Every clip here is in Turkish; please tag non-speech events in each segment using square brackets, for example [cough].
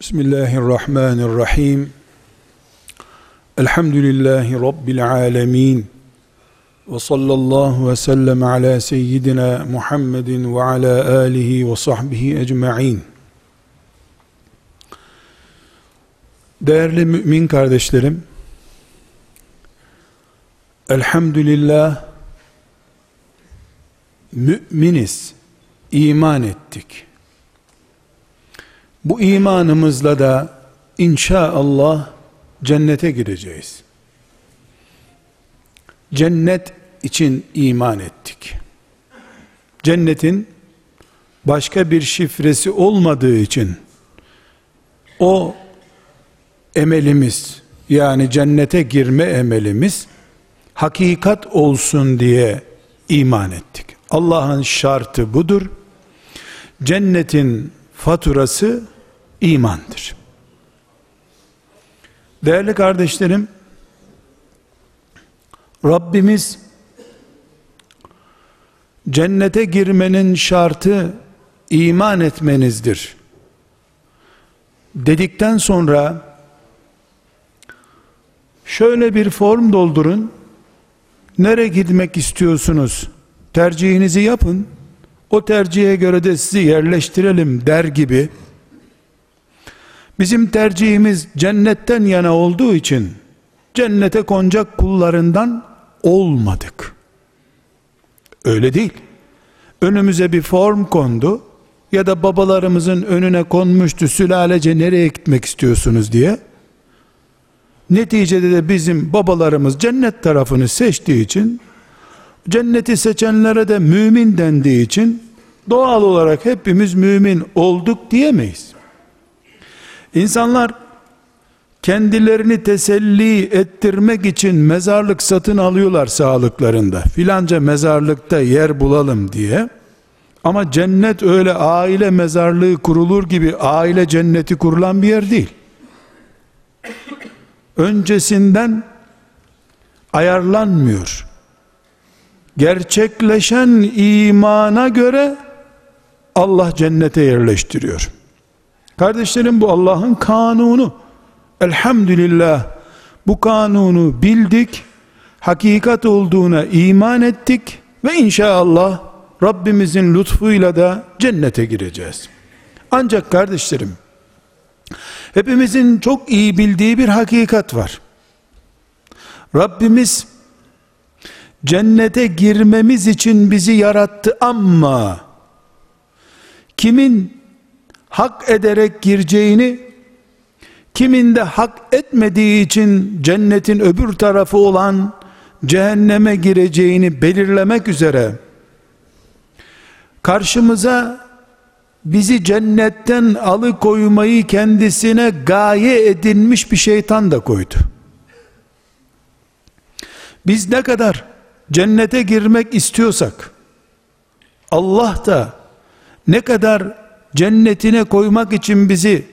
Bismillahirrahmanirrahim. Elhamdülillahi Rabbil alemin. Ve sallallahu ve sellem ala seyyidina Muhammedin ve ala alihi ve sahbihi ecma'in. Değerli mümin kardeşlerim, Elhamdülillah müminiz, iman ettik. Bu imanımızla da inşallah cennete gireceğiz. Cennet için iman ettik. Cennetin başka bir şifresi olmadığı için o emelimiz yani cennete girme emelimiz hakikat olsun diye iman ettik. Allah'ın şartı budur. Cennetin faturası imandır. Değerli kardeşlerim, Rabbimiz cennete girmenin şartı iman etmenizdir. Dedikten sonra şöyle bir form doldurun. Nereye gitmek istiyorsunuz? Tercihinizi yapın. O tercihe göre de sizi yerleştirelim der gibi Bizim tercihimiz cennetten yana olduğu için cennete konacak kullarından olmadık. Öyle değil. Önümüze bir form kondu ya da babalarımızın önüne konmuştu sülalece nereye gitmek istiyorsunuz diye. Neticede de bizim babalarımız cennet tarafını seçtiği için cenneti seçenlere de mümin dendiği için doğal olarak hepimiz mümin olduk diyemeyiz. İnsanlar kendilerini teselli ettirmek için mezarlık satın alıyorlar sağlıklarında. Filanca mezarlıkta yer bulalım diye. Ama cennet öyle aile mezarlığı kurulur gibi aile cenneti kurulan bir yer değil. Öncesinden ayarlanmıyor. Gerçekleşen imana göre Allah cennete yerleştiriyor. Kardeşlerim bu Allah'ın kanunu. Elhamdülillah bu kanunu bildik, hakikat olduğuna iman ettik ve inşallah Rabbimizin lütfuyla da cennete gireceğiz. Ancak kardeşlerim, hepimizin çok iyi bildiği bir hakikat var. Rabbimiz cennete girmemiz için bizi yarattı ama kimin hak ederek gireceğini, kiminde hak etmediği için cennetin öbür tarafı olan cehenneme gireceğini belirlemek üzere karşımıza bizi cennetten alıkoymayı kendisine gaye edinmiş bir şeytan da koydu. Biz ne kadar cennete girmek istiyorsak Allah da ne kadar cennetine koymak için bizi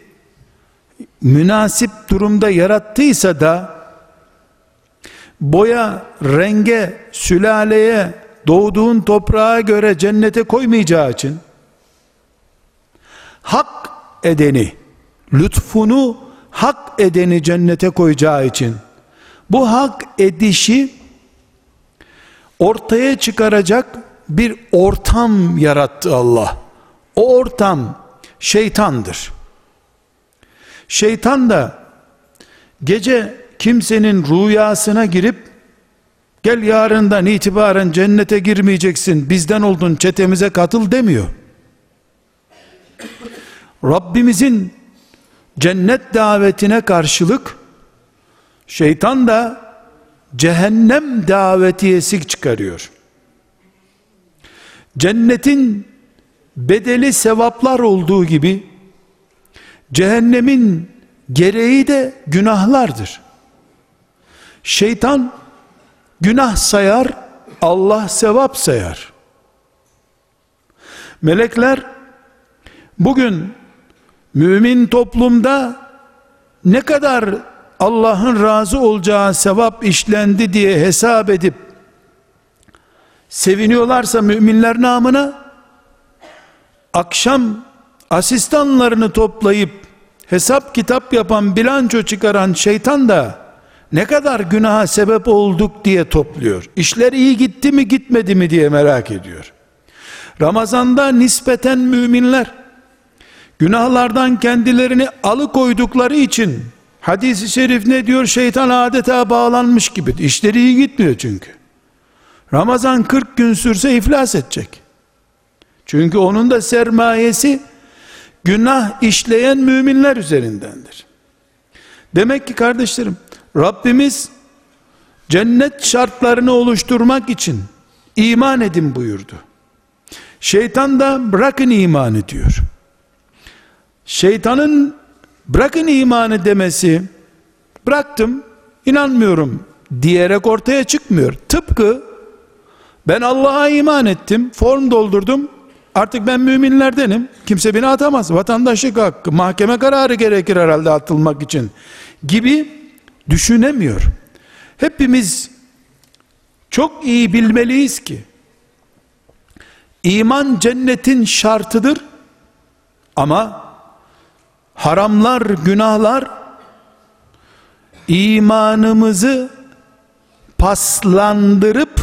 münasip durumda yarattıysa da boya, renge, sülaleye, doğduğun toprağa göre cennete koymayacağı için hak edeni, lütfunu hak edeni cennete koyacağı için bu hak edişi ortaya çıkaracak bir ortam yarattı Allah. O ortam şeytandır. Şeytan da gece kimsenin rüyasına girip gel yarından itibaren cennete girmeyeceksin bizden oldun çetemize katıl demiyor. Rabbimizin cennet davetine karşılık şeytan da cehennem davetiyesi çıkarıyor. Cennetin bedeli sevaplar olduğu gibi cehennemin gereği de günahlardır. Şeytan günah sayar, Allah sevap sayar. Melekler bugün mümin toplumda ne kadar Allah'ın razı olacağı sevap işlendi diye hesap edip seviniyorlarsa müminler namına akşam asistanlarını toplayıp hesap kitap yapan, bilanço çıkaran şeytan da ne kadar günaha sebep olduk diye topluyor. İşler iyi gitti mi gitmedi mi diye merak ediyor. Ramazanda nispeten müminler günahlardan kendilerini alıkoydukları için hadisi şerif ne diyor? Şeytan adeta bağlanmış gibi. İşleri iyi gitmiyor çünkü. Ramazan 40 gün sürse iflas edecek. Çünkü onun da sermayesi günah işleyen müminler üzerindendir. Demek ki kardeşlerim Rabbimiz cennet şartlarını oluşturmak için iman edin buyurdu. Şeytan da bırakın imanı diyor. Şeytanın bırakın imanı demesi bıraktım inanmıyorum diyerek ortaya çıkmıyor. Tıpkı ben Allah'a iman ettim, form doldurdum, artık ben müminlerdenim, kimse beni atamaz, vatandaşlık hakkı, mahkeme kararı gerekir herhalde atılmak için gibi düşünemiyor. Hepimiz çok iyi bilmeliyiz ki, iman cennetin şartıdır, ama haramlar, günahlar, imanımızı paslandırıp,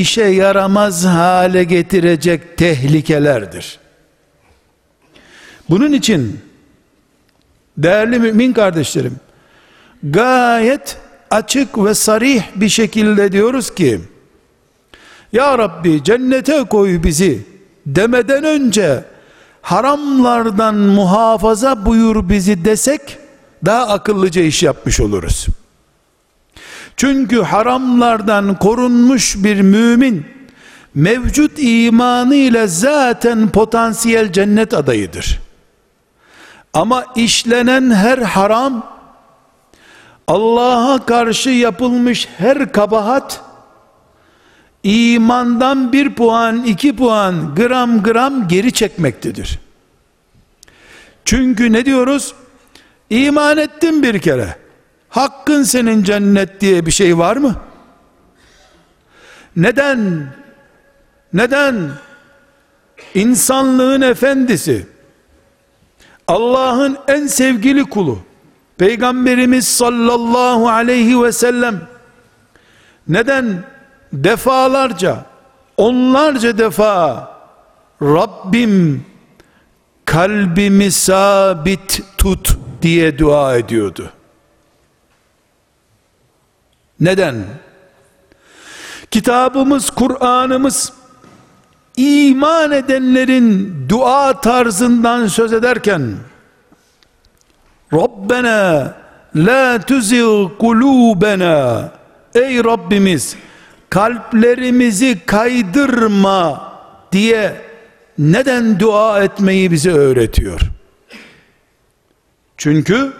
işe yaramaz hale getirecek tehlikelerdir. Bunun için değerli mümin kardeşlerim gayet açık ve sarih bir şekilde diyoruz ki Ya Rabbi cennete koy bizi demeden önce haramlardan muhafaza buyur bizi desek daha akıllıca iş yapmış oluruz. Çünkü haramlardan korunmuş bir mümin mevcut imanı ile zaten potansiyel cennet adayıdır. Ama işlenen her haram Allah'a karşı yapılmış her kabahat imandan bir puan, iki puan, gram gram geri çekmektedir. Çünkü ne diyoruz? İman ettim bir kere. Hakkın senin cennet diye bir şey var mı? Neden? Neden? İnsanlığın efendisi, Allah'ın en sevgili kulu, Peygamberimiz sallallahu aleyhi ve sellem, neden defalarca, onlarca defa Rabbim kalbimi sabit tut diye dua ediyordu. Neden? Kitabımız, Kur'an'ımız iman edenlerin dua tarzından söz ederken Rabbena la tuzigh kulubena Ey Rabbimiz kalplerimizi kaydırma diye neden dua etmeyi bize öğretiyor? Çünkü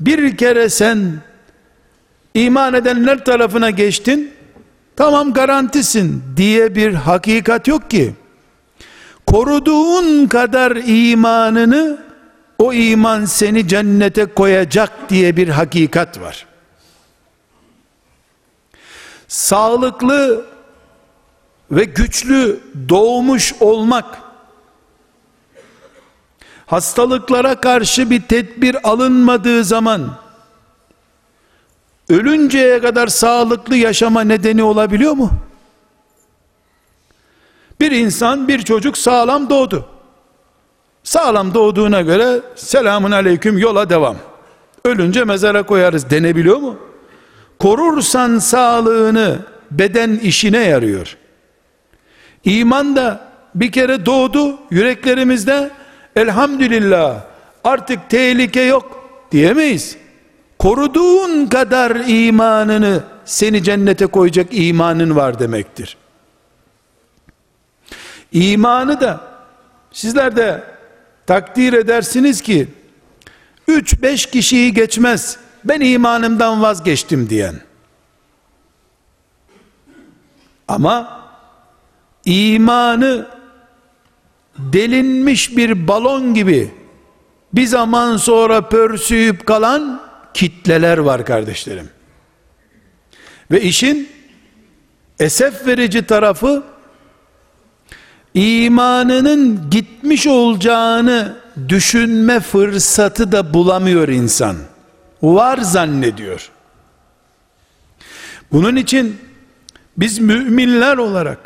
bir kere sen iman edenler tarafına geçtin, tamam garantisin diye bir hakikat yok ki. Koruduğun kadar imanını o iman seni cennete koyacak diye bir hakikat var. Sağlıklı ve güçlü doğmuş olmak hastalıklara karşı bir tedbir alınmadığı zaman ölünceye kadar sağlıklı yaşama nedeni olabiliyor mu? Bir insan, bir çocuk sağlam doğdu. Sağlam doğduğuna göre selamun aleyküm yola devam. Ölünce mezara koyarız denebiliyor mu? Korursan sağlığını beden işine yarıyor. İman da bir kere doğdu yüreklerimizde elhamdülillah artık tehlike yok diyemeyiz koruduğun kadar imanını seni cennete koyacak imanın var demektir. İmanı da sizler de takdir edersiniz ki 3-5 kişiyi geçmez ben imanımdan vazgeçtim diyen ama imanı delinmiş bir balon gibi bir zaman sonra pörsüyüp kalan kitleler var kardeşlerim. Ve işin esef verici tarafı imanının gitmiş olacağını düşünme fırsatı da bulamıyor insan. Var zannediyor. Bunun için biz müminler olarak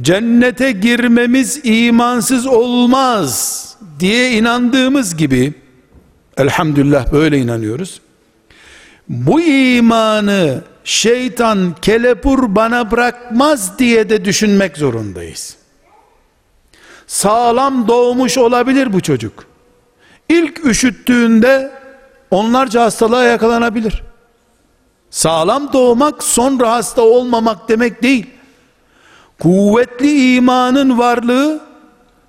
cennete girmemiz imansız olmaz diye inandığımız gibi elhamdülillah böyle inanıyoruz. Bu imanı şeytan kelepur bana bırakmaz diye de düşünmek zorundayız. Sağlam doğmuş olabilir bu çocuk. İlk üşüttüğünde onlarca hastalığa yakalanabilir. Sağlam doğmak sonra hasta olmamak demek değil. Kuvvetli imanın varlığı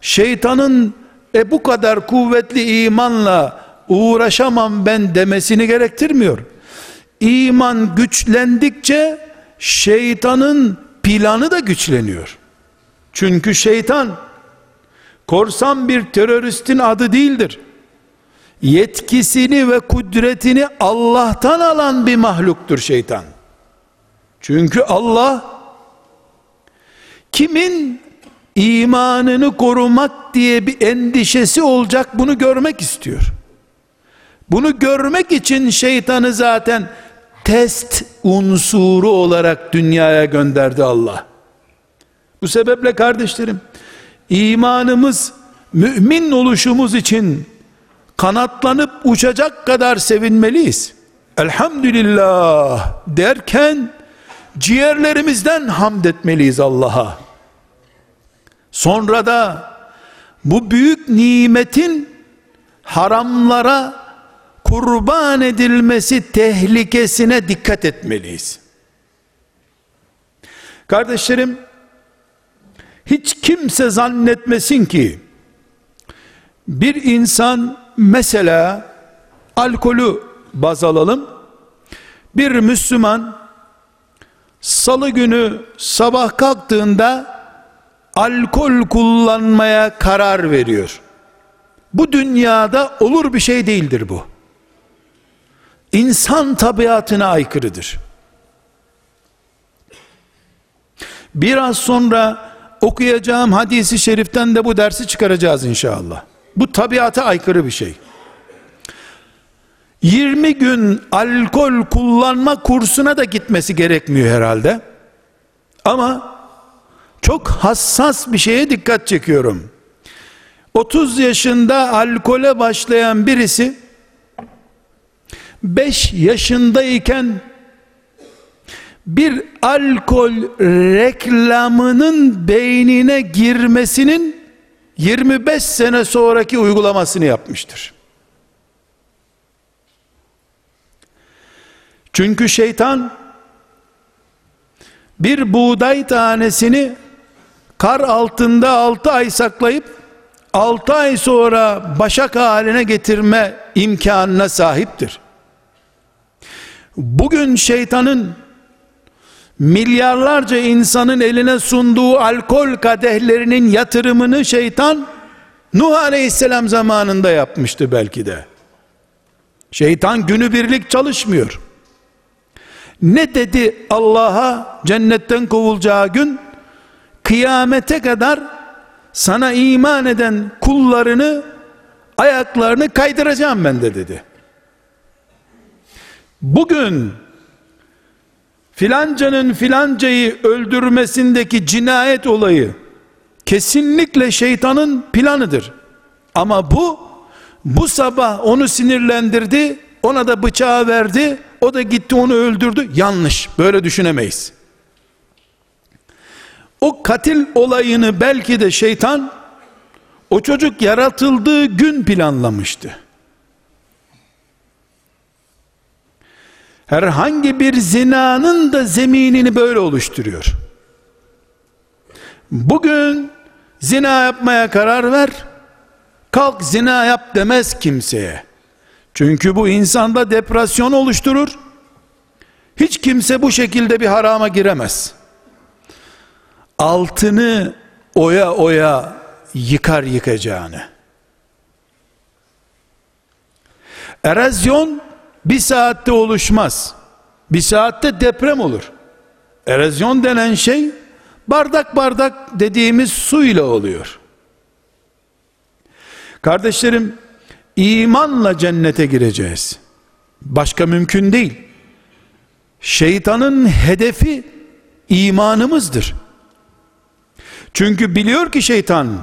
şeytanın e bu kadar kuvvetli imanla uğraşamam ben demesini gerektirmiyor. İman güçlendikçe şeytanın planı da güçleniyor. Çünkü şeytan korsan bir teröristin adı değildir. Yetkisini ve kudretini Allah'tan alan bir mahluktur şeytan. Çünkü Allah kimin imanını korumak diye bir endişesi olacak bunu görmek istiyor. Bunu görmek için şeytanı zaten test unsuru olarak dünyaya gönderdi Allah. Bu sebeple kardeşlerim imanımız mümin oluşumuz için kanatlanıp uçacak kadar sevinmeliyiz. Elhamdülillah derken ciğerlerimizden hamd etmeliyiz Allah'a. Sonra da bu büyük nimetin haramlara kurban edilmesi tehlikesine dikkat etmeliyiz. Kardeşlerim, hiç kimse zannetmesin ki bir insan mesela alkolü baz alalım. Bir Müslüman salı günü sabah kalktığında alkol kullanmaya karar veriyor. Bu dünyada olur bir şey değildir bu. İnsan tabiatına aykırıdır. Biraz sonra okuyacağım hadisi şeriften de bu dersi çıkaracağız inşallah. Bu tabiata aykırı bir şey. 20 gün alkol kullanma kursuna da gitmesi gerekmiyor herhalde. Ama çok hassas bir şeye dikkat çekiyorum. 30 yaşında alkole başlayan birisi 5 yaşındayken bir alkol reklamının beynine girmesinin 25 sene sonraki uygulamasını yapmıştır. Çünkü şeytan bir buğday tanesini kar altında 6 ay saklayıp 6 ay sonra başak haline getirme imkanına sahiptir. Bugün şeytanın milyarlarca insanın eline sunduğu alkol kadehlerinin yatırımını şeytan Nuh Aleyhisselam zamanında yapmıştı belki de. Şeytan günübirlik çalışmıyor. Ne dedi Allah'a cennetten kovulacağı gün? Kıyamete kadar sana iman eden kullarını ayaklarını kaydıracağım ben de dedi. Bugün filancanın filancayı öldürmesindeki cinayet olayı kesinlikle şeytanın planıdır. Ama bu bu sabah onu sinirlendirdi, ona da bıçağı verdi, o da gitti onu öldürdü. Yanlış. Böyle düşünemeyiz. O katil olayını belki de şeytan o çocuk yaratıldığı gün planlamıştı. Herhangi bir zinanın da zeminini böyle oluşturuyor. Bugün zina yapmaya karar ver, kalk zina yap demez kimseye. Çünkü bu insanda depresyon oluşturur. Hiç kimse bu şekilde bir harama giremez. Altını oya oya yıkar yıkacağını. Erozyon bir saatte oluşmaz. Bir saatte deprem olur. Erozyon denen şey bardak bardak dediğimiz su ile oluyor. Kardeşlerim, imanla cennete gireceğiz. Başka mümkün değil. Şeytanın hedefi imanımızdır. Çünkü biliyor ki şeytan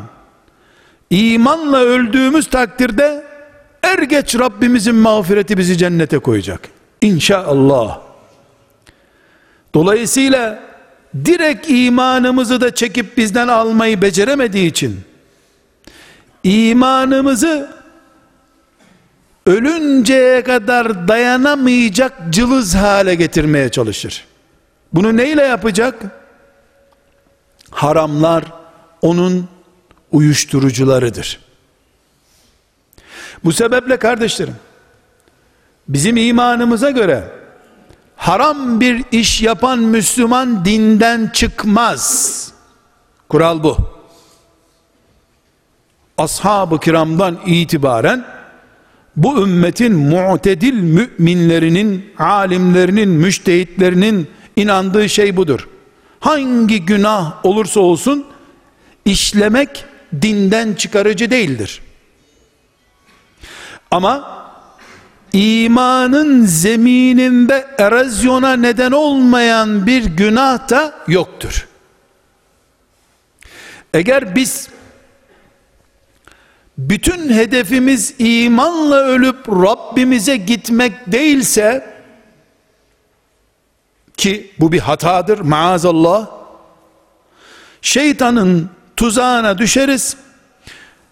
imanla öldüğümüz takdirde er geç Rabbimizin mağfireti bizi cennete koyacak. İnşallah. Dolayısıyla direkt imanımızı da çekip bizden almayı beceremediği için imanımızı ölünceye kadar dayanamayacak cılız hale getirmeye çalışır. Bunu neyle yapacak? Haramlar onun uyuşturucularıdır. Bu sebeple kardeşlerim, bizim imanımıza göre haram bir iş yapan Müslüman dinden çıkmaz. Kural bu. Ashab-ı kiramdan itibaren bu ümmetin mu'tedil müminlerinin, alimlerinin, müştehitlerinin inandığı şey budur. Hangi günah olursa olsun işlemek dinden çıkarıcı değildir. Ama imanın zemininde erozyona neden olmayan bir günah da yoktur. Eğer biz bütün hedefimiz imanla ölüp Rabbimize gitmek değilse ki bu bir hatadır maazallah şeytanın tuzağına düşeriz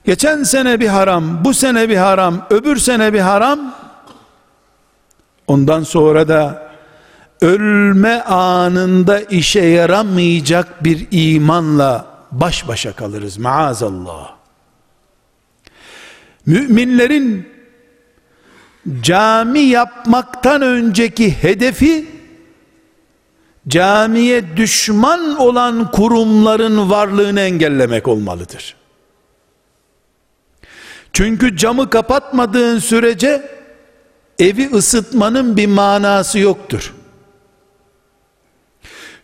geçen sene bir haram bu sene bir haram öbür sene bir haram ondan sonra da ölme anında işe yaramayacak bir imanla baş başa kalırız maazallah müminlerin cami yapmaktan önceki hedefi camiye düşman olan kurumların varlığını engellemek olmalıdır. Çünkü camı kapatmadığın sürece evi ısıtmanın bir manası yoktur.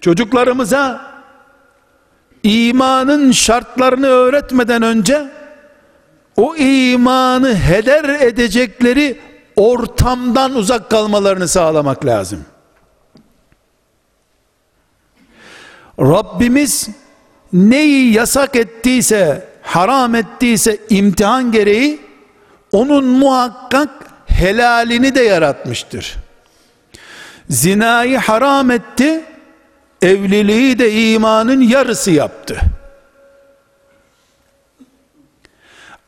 Çocuklarımıza imanın şartlarını öğretmeden önce o imanı heder edecekleri ortamdan uzak kalmalarını sağlamak lazım. Rabbimiz neyi yasak ettiyse, haram ettiyse imtihan gereği onun muhakkak helalini de yaratmıştır. Zinayı haram etti, evliliği de imanın yarısı yaptı.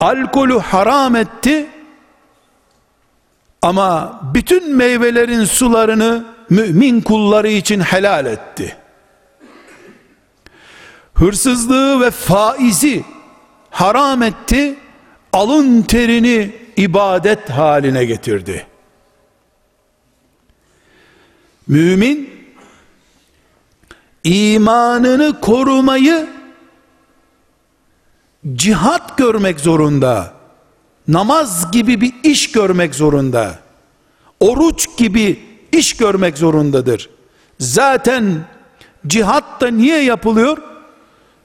alkolü haram etti ama bütün meyvelerin sularını mümin kulları için helal etti. Hırsızlığı ve faizi haram etti, alın terini ibadet haline getirdi. Mümin imanını korumayı cihat görmek zorunda. Namaz gibi bir iş görmek zorunda. Oruç gibi iş görmek zorundadır. Zaten cihat da niye yapılıyor?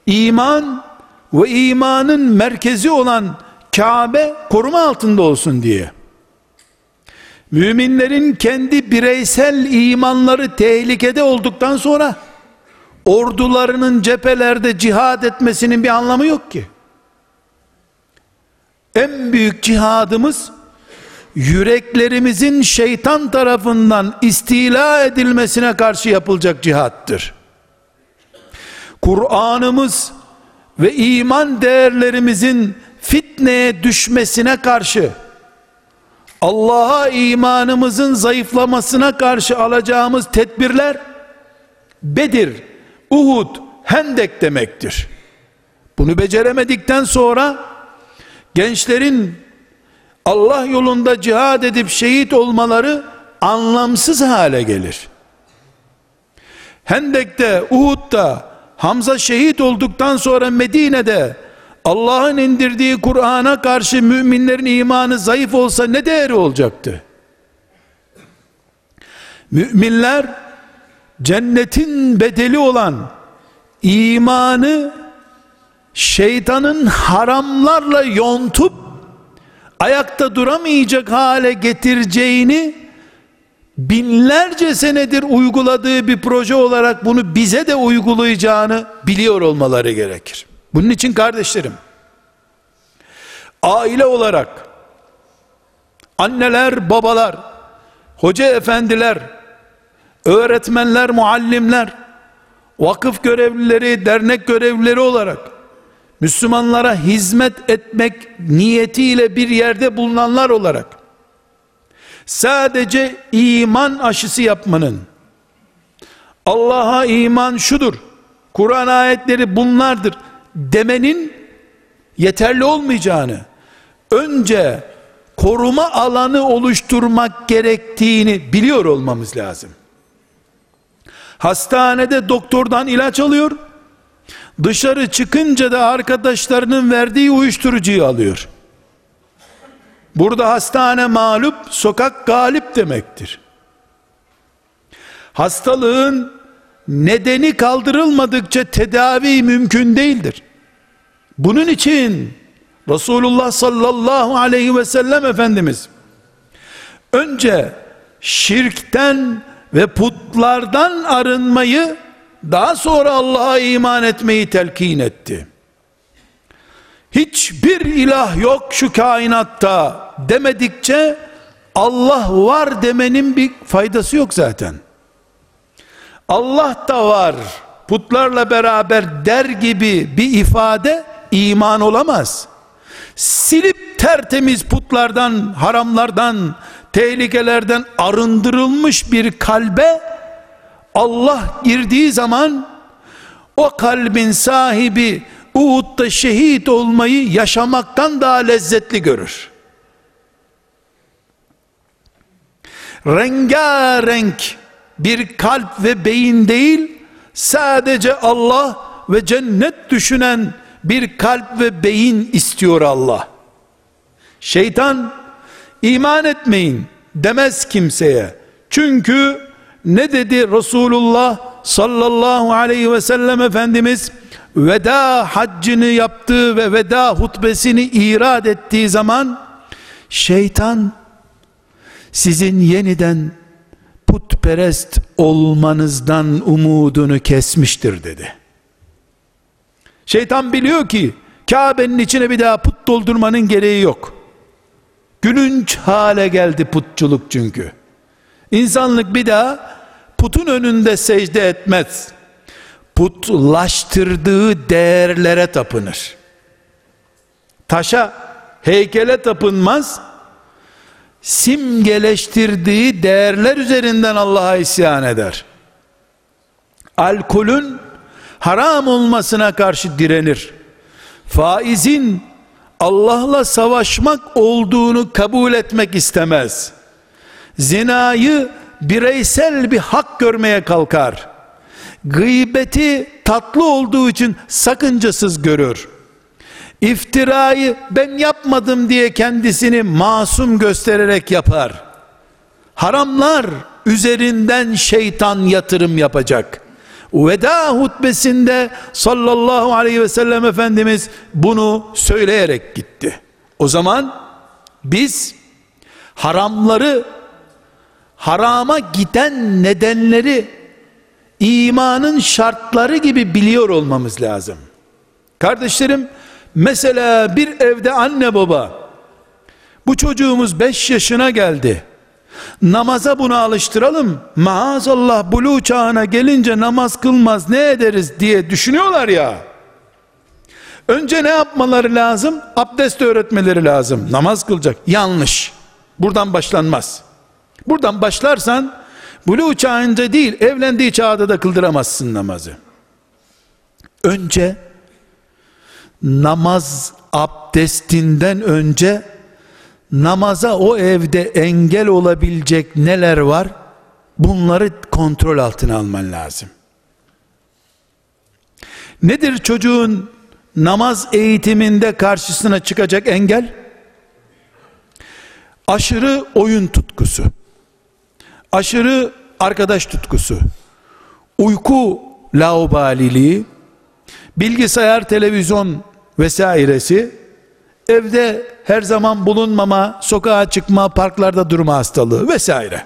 İman ve imanın merkezi olan Kabe koruma altında olsun diye. Müminlerin kendi bireysel imanları tehlikede olduktan sonra ordularının cephelerde cihad etmesinin bir anlamı yok ki. En büyük cihadımız yüreklerimizin şeytan tarafından istila edilmesine karşı yapılacak cihattır. Kur'an'ımız ve iman değerlerimizin fitneye düşmesine karşı Allah'a imanımızın zayıflamasına karşı alacağımız tedbirler Bedir, Uhud, Hendek demektir. Bunu beceremedikten sonra gençlerin Allah yolunda cihad edip şehit olmaları anlamsız hale gelir. Hendek'te, Uhud'da Hamza şehit olduktan sonra Medine'de Allah'ın indirdiği Kur'an'a karşı müminlerin imanı zayıf olsa ne değeri olacaktı? Müminler cennetin bedeli olan imanı şeytanın haramlarla yontup ayakta duramayacak hale getireceğini binlerce senedir uyguladığı bir proje olarak bunu bize de uygulayacağını biliyor olmaları gerekir. Bunun için kardeşlerim aile olarak anneler, babalar, hoca efendiler, öğretmenler, muallimler, vakıf görevlileri, dernek görevlileri olarak Müslümanlara hizmet etmek niyetiyle bir yerde bulunanlar olarak sadece iman aşısı yapmanın Allah'a iman şudur Kur'an ayetleri bunlardır demenin yeterli olmayacağını önce koruma alanı oluşturmak gerektiğini biliyor olmamız lazım. Hastanede doktordan ilaç alıyor. Dışarı çıkınca da arkadaşlarının verdiği uyuşturucuyu alıyor. Burada hastane mağlup, sokak galip demektir. Hastalığın nedeni kaldırılmadıkça tedavi mümkün değildir. Bunun için Resulullah sallallahu aleyhi ve sellem Efendimiz önce şirkten ve putlardan arınmayı daha sonra Allah'a iman etmeyi telkin etti. Hiçbir ilah yok şu kainatta demedikçe Allah var demenin bir faydası yok zaten. Allah da var putlarla beraber der gibi bir ifade iman olamaz. Silip tertemiz putlardan, haramlardan, tehlikelerden arındırılmış bir kalbe Allah girdiği zaman o kalbin sahibi Uhud'da şehit olmayı yaşamaktan daha lezzetli görür. Rengarenk bir kalp ve beyin değil, sadece Allah ve cennet düşünen bir kalp ve beyin istiyor Allah. Şeytan iman etmeyin demez kimseye. Çünkü ne dedi Resulullah sallallahu aleyhi ve sellem Efendimiz veda haccını yaptığı ve veda hutbesini irad ettiği zaman şeytan sizin yeniden putperest olmanızdan umudunu kesmiştir dedi. Şeytan biliyor ki Kabe'nin içine bir daha put doldurmanın gereği yok. Gülünç hale geldi putçuluk çünkü. İnsanlık bir daha putun önünde secde etmez. Putlaştırdığı değerlere tapınır. Taşa, heykele tapınmaz. Simgeleştirdiği değerler üzerinden Allah'a isyan eder. Alkolün haram olmasına karşı direnir. Faizin Allah'la savaşmak olduğunu kabul etmek istemez. Zinayı bireysel bir hak görmeye kalkar. Gıybeti tatlı olduğu için sakıncasız görür. İftirayı ben yapmadım diye kendisini masum göstererek yapar. Haramlar üzerinden şeytan yatırım yapacak. Veda hutbesinde sallallahu aleyhi ve sellem Efendimiz bunu söyleyerek gitti. O zaman biz haramları harama giden nedenleri imanın şartları gibi biliyor olmamız lazım. Kardeşlerim mesela bir evde anne baba bu çocuğumuz 5 yaşına geldi. Namaza bunu alıştıralım. Maazallah bulu çağına gelince namaz kılmaz ne ederiz diye düşünüyorlar ya. Önce ne yapmaları lazım? Abdest öğretmeleri lazım. Namaz kılacak. Yanlış. Buradan başlanmaz. Buradan başlarsan bulu çağında değil evlendiği çağda da kıldıramazsın namazı. Önce namaz abdestinden önce namaza o evde engel olabilecek neler var? Bunları kontrol altına alman lazım. Nedir çocuğun namaz eğitiminde karşısına çıkacak engel? Aşırı oyun tutkusu aşırı arkadaş tutkusu, uyku laubaliliği, bilgisayar, televizyon vesairesi, evde her zaman bulunmama, sokağa çıkma, parklarda durma hastalığı vesaire.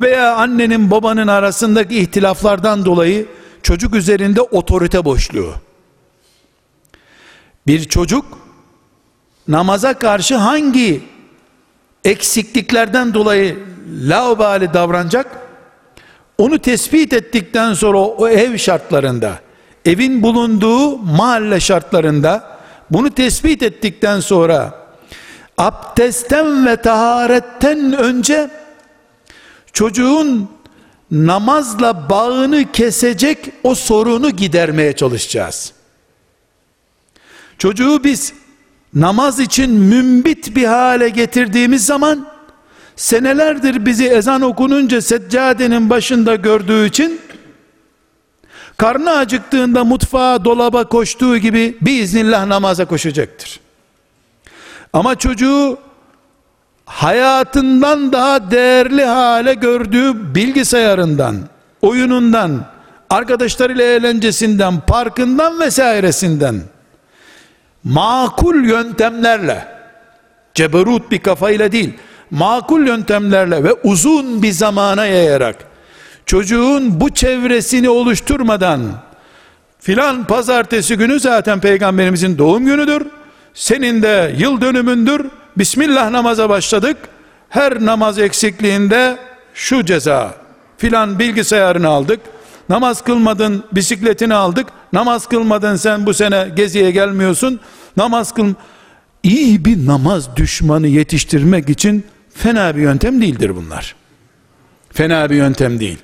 Veya annenin babanın arasındaki ihtilaflardan dolayı çocuk üzerinde otorite boşluğu. Bir çocuk namaza karşı hangi eksikliklerden dolayı laubali davranacak? Onu tespit ettikten sonra o ev şartlarında, evin bulunduğu mahalle şartlarında bunu tespit ettikten sonra abdestten ve taharetten önce çocuğun namazla bağını kesecek o sorunu gidermeye çalışacağız. Çocuğu biz namaz için mümbit bir hale getirdiğimiz zaman senelerdir bizi ezan okununca seccadenin başında gördüğü için karnı acıktığında mutfağa dolaba koştuğu gibi biiznillah namaza koşacaktır. Ama çocuğu hayatından daha değerli hale gördüğü bilgisayarından, oyunundan, arkadaşlarıyla eğlencesinden, parkından vesairesinden makul yöntemlerle ceberut bir kafayla değil makul yöntemlerle ve uzun bir zamana yayarak çocuğun bu çevresini oluşturmadan filan pazartesi günü zaten peygamberimizin doğum günüdür. Senin de yıl dönümündür. Bismillah namaza başladık. Her namaz eksikliğinde şu ceza. Filan bilgisayarını aldık. Namaz kılmadın bisikletini aldık. Namaz kılmadın sen bu sene geziye gelmiyorsun. Namaz kıl iyi bir namaz düşmanı yetiştirmek için fena bir yöntem değildir bunlar fena bir yöntem değil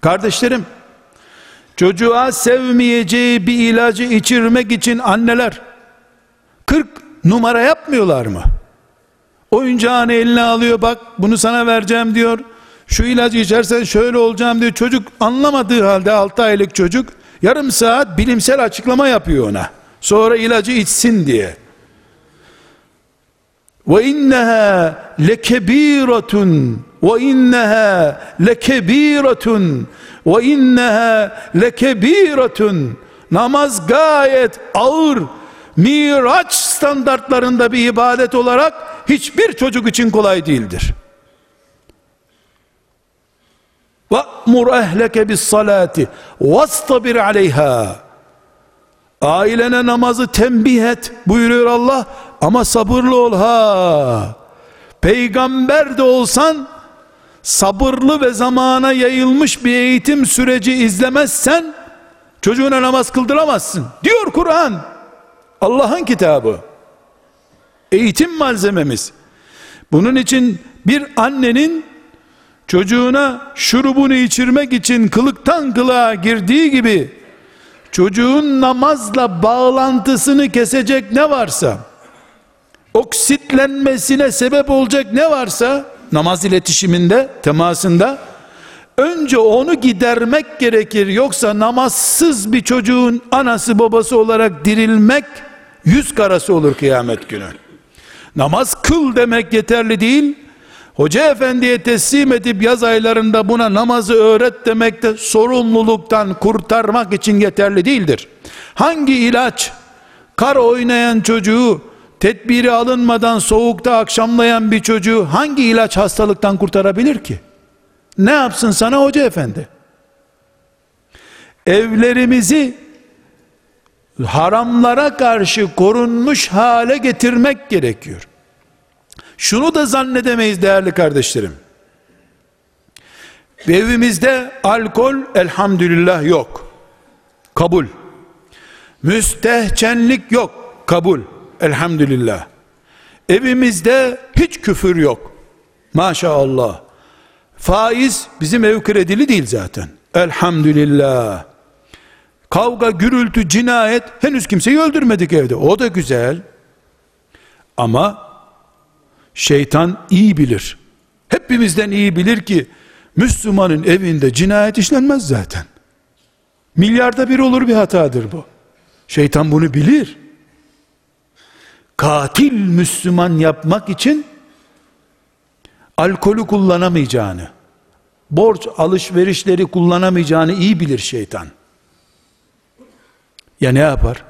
kardeşlerim çocuğa sevmeyeceği bir ilacı içirmek için anneler 40 numara yapmıyorlar mı oyuncağını eline alıyor bak bunu sana vereceğim diyor şu ilacı içersen şöyle olacağım diyor. Çocuk anlamadığı halde 6 aylık çocuk yarım saat bilimsel açıklama yapıyor ona. Sonra ilacı içsin diye. Ve inneha lekebiratun. Ve inneha lekebiratun. Ve inneha lekebiratun. Namaz gayet ağır. Miraç standartlarında bir ibadet olarak hiçbir çocuk için kolay değildir. Ve mur ehleke bis salati. Vastabir aleyha. Ailene namazı tembih et buyuruyor Allah ama sabırlı ol ha. Peygamber de olsan sabırlı ve zamana yayılmış bir eğitim süreci izlemezsen çocuğuna namaz kıldıramazsın. Diyor Kur'an. Allah'ın kitabı. Eğitim malzememiz. Bunun için bir annenin çocuğuna şurubunu içirmek için kılıktan kılığa girdiği gibi çocuğun namazla bağlantısını kesecek ne varsa oksitlenmesine sebep olacak ne varsa namaz iletişiminde temasında önce onu gidermek gerekir. Yoksa namazsız bir çocuğun anası babası olarak dirilmek yüz karası olur kıyamet günü. Namaz kıl demek yeterli değil Hoca efendiye teslim edip yaz aylarında buna namazı öğret demek de sorumluluktan kurtarmak için yeterli değildir. Hangi ilaç kar oynayan çocuğu tedbiri alınmadan soğukta akşamlayan bir çocuğu hangi ilaç hastalıktan kurtarabilir ki? Ne yapsın sana hoca efendi? Evlerimizi haramlara karşı korunmuş hale getirmek gerekiyor. Şunu da zannedemeyiz değerli kardeşlerim. Evimizde alkol elhamdülillah yok. Kabul. Müstehcenlik yok. Kabul. Elhamdülillah. Evimizde hiç küfür yok. Maşallah. Faiz bizim ev kredili değil zaten. Elhamdülillah. Kavga, gürültü, cinayet henüz kimseyi öldürmedik evde. O da güzel. Ama Şeytan iyi bilir. Hepimizden iyi bilir ki Müslümanın evinde cinayet işlenmez zaten. Milyarda bir olur bir hatadır bu. Şeytan bunu bilir. Katil Müslüman yapmak için alkolü kullanamayacağını, borç alışverişleri kullanamayacağını iyi bilir şeytan. Ya ne yapar?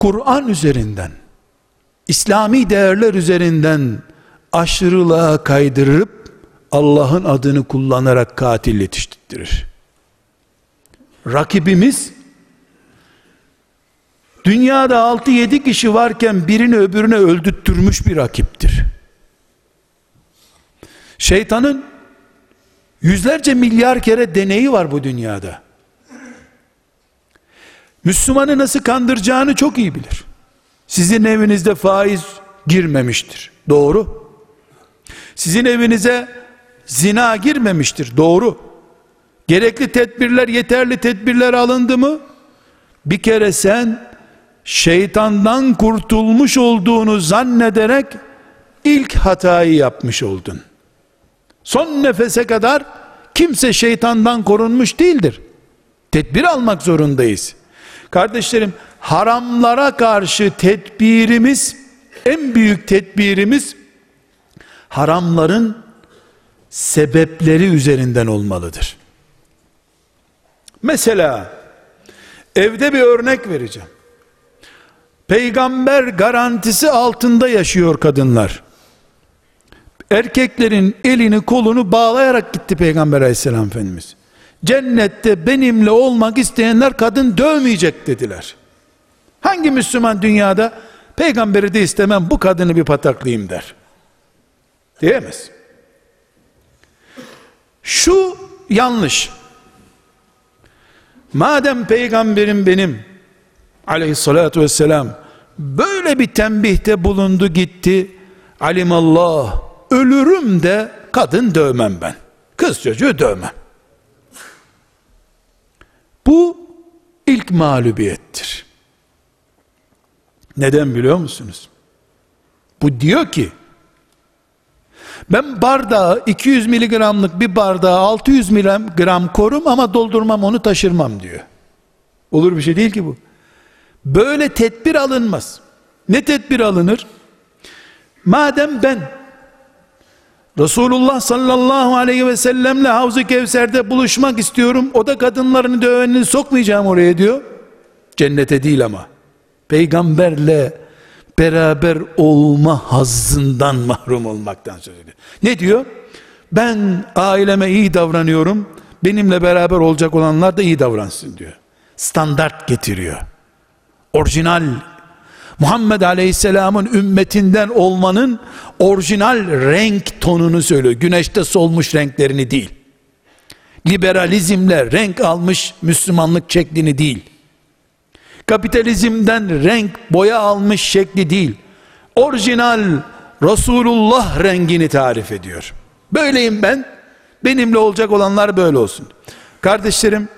Kur'an üzerinden, İslami değerler üzerinden aşırılığa kaydırıp Allah'ın adını kullanarak katil yetiştirir. Rakibimiz dünyada 6-7 kişi varken birini öbürüne öldürtmüş bir rakiptir. Şeytanın yüzlerce milyar kere deneyi var bu dünyada. Müslümanı nasıl kandıracağını çok iyi bilir. Sizin evinizde faiz girmemiştir. Doğru. Sizin evinize zina girmemiştir. Doğru. Gerekli tedbirler, yeterli tedbirler alındı mı? Bir kere sen şeytandan kurtulmuş olduğunu zannederek ilk hatayı yapmış oldun. Son nefese kadar kimse şeytandan korunmuş değildir. Tedbir almak zorundayız. Kardeşlerim, haramlara karşı tedbirimiz, en büyük tedbirimiz, haramların sebepleri üzerinden olmalıdır. Mesela, evde bir örnek vereceğim. Peygamber garantisi altında yaşıyor kadınlar. Erkeklerin elini kolunu bağlayarak gitti Peygamber aleyhisselam Efendimiz. Cennette benimle olmak isteyenler kadın dövmeyecek dediler. Hangi Müslüman dünyada peygamberi de istemem bu kadını bir pataklayayım der. Diyemez. Şu yanlış. Madem peygamberim benim aleyhissalatu vesselam böyle bir tembihte bulundu gitti alimallah ölürüm de kadın dövmem ben kız çocuğu dövmem bu ilk mağlubiyettir neden biliyor musunuz bu diyor ki ben bardağı 200 miligramlık bir bardağı 600 miligram korum ama doldurmam onu taşırmam diyor. Olur bir şey değil ki bu. Böyle tedbir alınmaz. Ne tedbir alınır? Madem ben Resulullah sallallahu aleyhi ve sellemle Havz-ı Kevser'de buluşmak istiyorum. O da kadınlarını dövenini sokmayacağım oraya diyor. Cennete değil ama. Peygamberle beraber olma hazzından [laughs] mahrum olmaktan söz ediyor. Ne diyor? Ben aileme iyi davranıyorum. Benimle beraber olacak olanlar da iyi davransın diyor. Standart getiriyor. Orijinal Muhammed Aleyhisselam'ın ümmetinden olmanın orijinal renk tonunu söylüyor. Güneşte solmuş renklerini değil. Liberalizmle renk almış Müslümanlık şeklini değil. Kapitalizmden renk boya almış şekli değil. Orijinal Resulullah rengini tarif ediyor. Böyleyim ben. Benimle olacak olanlar böyle olsun. Kardeşlerim,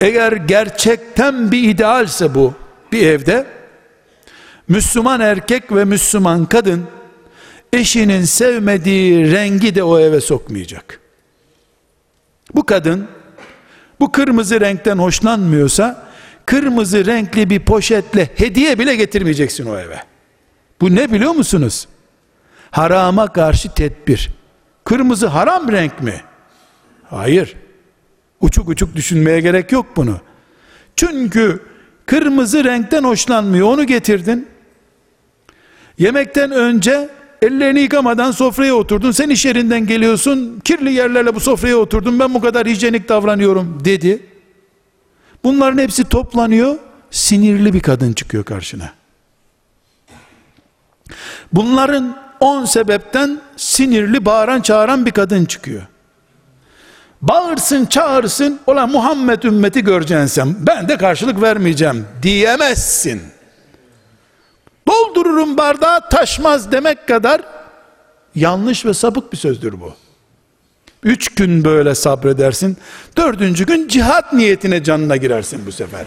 eğer gerçekten bir idealse bu bir evde Müslüman erkek ve Müslüman kadın eşinin sevmediği rengi de o eve sokmayacak. Bu kadın bu kırmızı renkten hoşlanmıyorsa kırmızı renkli bir poşetle hediye bile getirmeyeceksin o eve. Bu ne biliyor musunuz? Harama karşı tedbir. Kırmızı haram renk mi? Hayır. Uçuk uçuk düşünmeye gerek yok bunu. Çünkü kırmızı renkten hoşlanmıyor. Onu getirdin. Yemekten önce ellerini yıkamadan sofraya oturdun. Sen iş yerinden geliyorsun. Kirli yerlerle bu sofraya oturdun. Ben bu kadar hijyenik davranıyorum dedi. Bunların hepsi toplanıyor. Sinirli bir kadın çıkıyor karşına. Bunların on sebepten sinirli bağıran çağıran bir kadın çıkıyor. Bağırsın çağırsın ola Muhammed ümmeti göreceksin sen ben de karşılık vermeyeceğim diyemezsin. Doldururum bardağı taşmaz demek kadar yanlış ve sapık bir sözdür bu. Üç gün böyle sabredersin. Dördüncü gün cihat niyetine canına girersin bu sefer.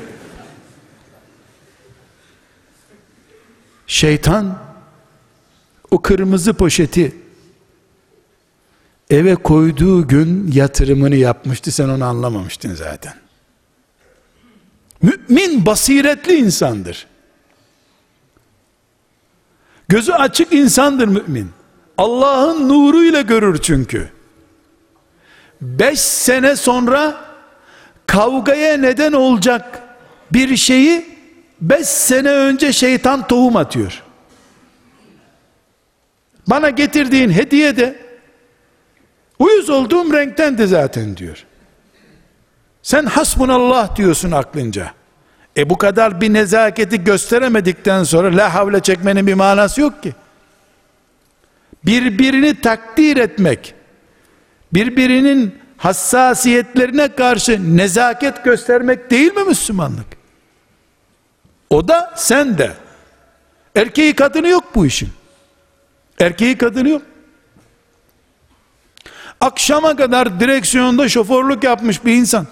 Şeytan o kırmızı poşeti eve koyduğu gün yatırımını yapmıştı sen onu anlamamıştın zaten. Mümin basiretli insandır. Gözü açık insandır mümin. Allah'ın nuruyla görür çünkü. Beş sene sonra kavgaya neden olacak bir şeyi Beş sene önce şeytan tohum atıyor. Bana getirdiğin hediye de uyuz olduğum renktendi zaten diyor. Sen hasbunallah diyorsun aklınca. E bu kadar bir nezaketi gösteremedikten sonra la havle çekmenin bir manası yok ki. Birbirini takdir etmek, birbirinin hassasiyetlerine karşı nezaket göstermek değil mi Müslümanlık? O da sen de. Erkeği kadını yok bu işin. Erkeği kadını yok. Akşama kadar direksiyonda şoförlük yapmış bir insan.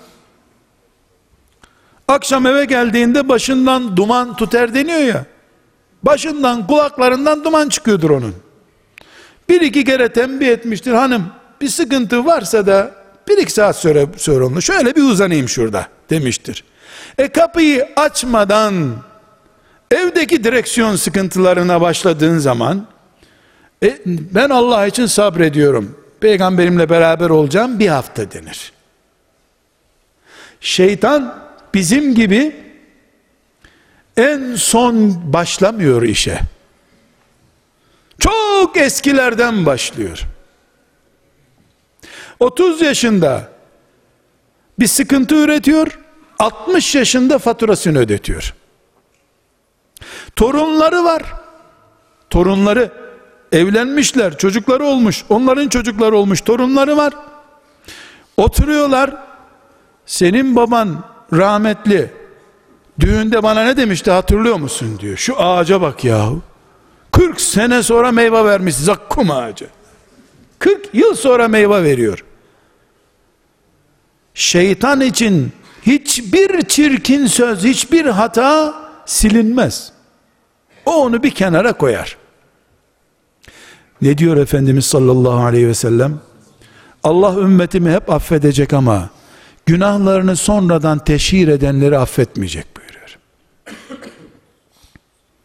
Akşam eve geldiğinde başından duman tuter deniyor ya. Başından kulaklarından duman çıkıyordur onun. Bir iki kere tembih etmiştir hanım. Bir sıkıntı varsa da bir iki saat sonra, onu şöyle bir uzanayım şurada demiştir. E kapıyı açmadan evdeki direksiyon sıkıntılarına başladığın zaman e, ben Allah için sabrediyorum. Peygamberimle beraber olacağım bir hafta denir. Şeytan bizim gibi en son başlamıyor işe. Çok eskilerden başlıyor. 30 yaşında bir sıkıntı üretiyor, 60 yaşında faturasını ödetiyor. Torunları var. Torunları evlenmişler, çocukları olmuş, onların çocukları olmuş, torunları var. Oturuyorlar. Senin baban rahmetli düğünde bana ne demişti hatırlıyor musun diyor. Şu ağaca bak yahu. 40 sene sonra meyve vermiş zakkum ağacı. 40 yıl sonra meyve veriyor. Şeytan için hiçbir çirkin söz, hiçbir hata silinmez. O onu bir kenara koyar. Ne diyor Efendimiz sallallahu aleyhi ve sellem? Allah ümmetimi hep affedecek ama günahlarını sonradan teşhir edenleri affetmeyecek buyuruyor.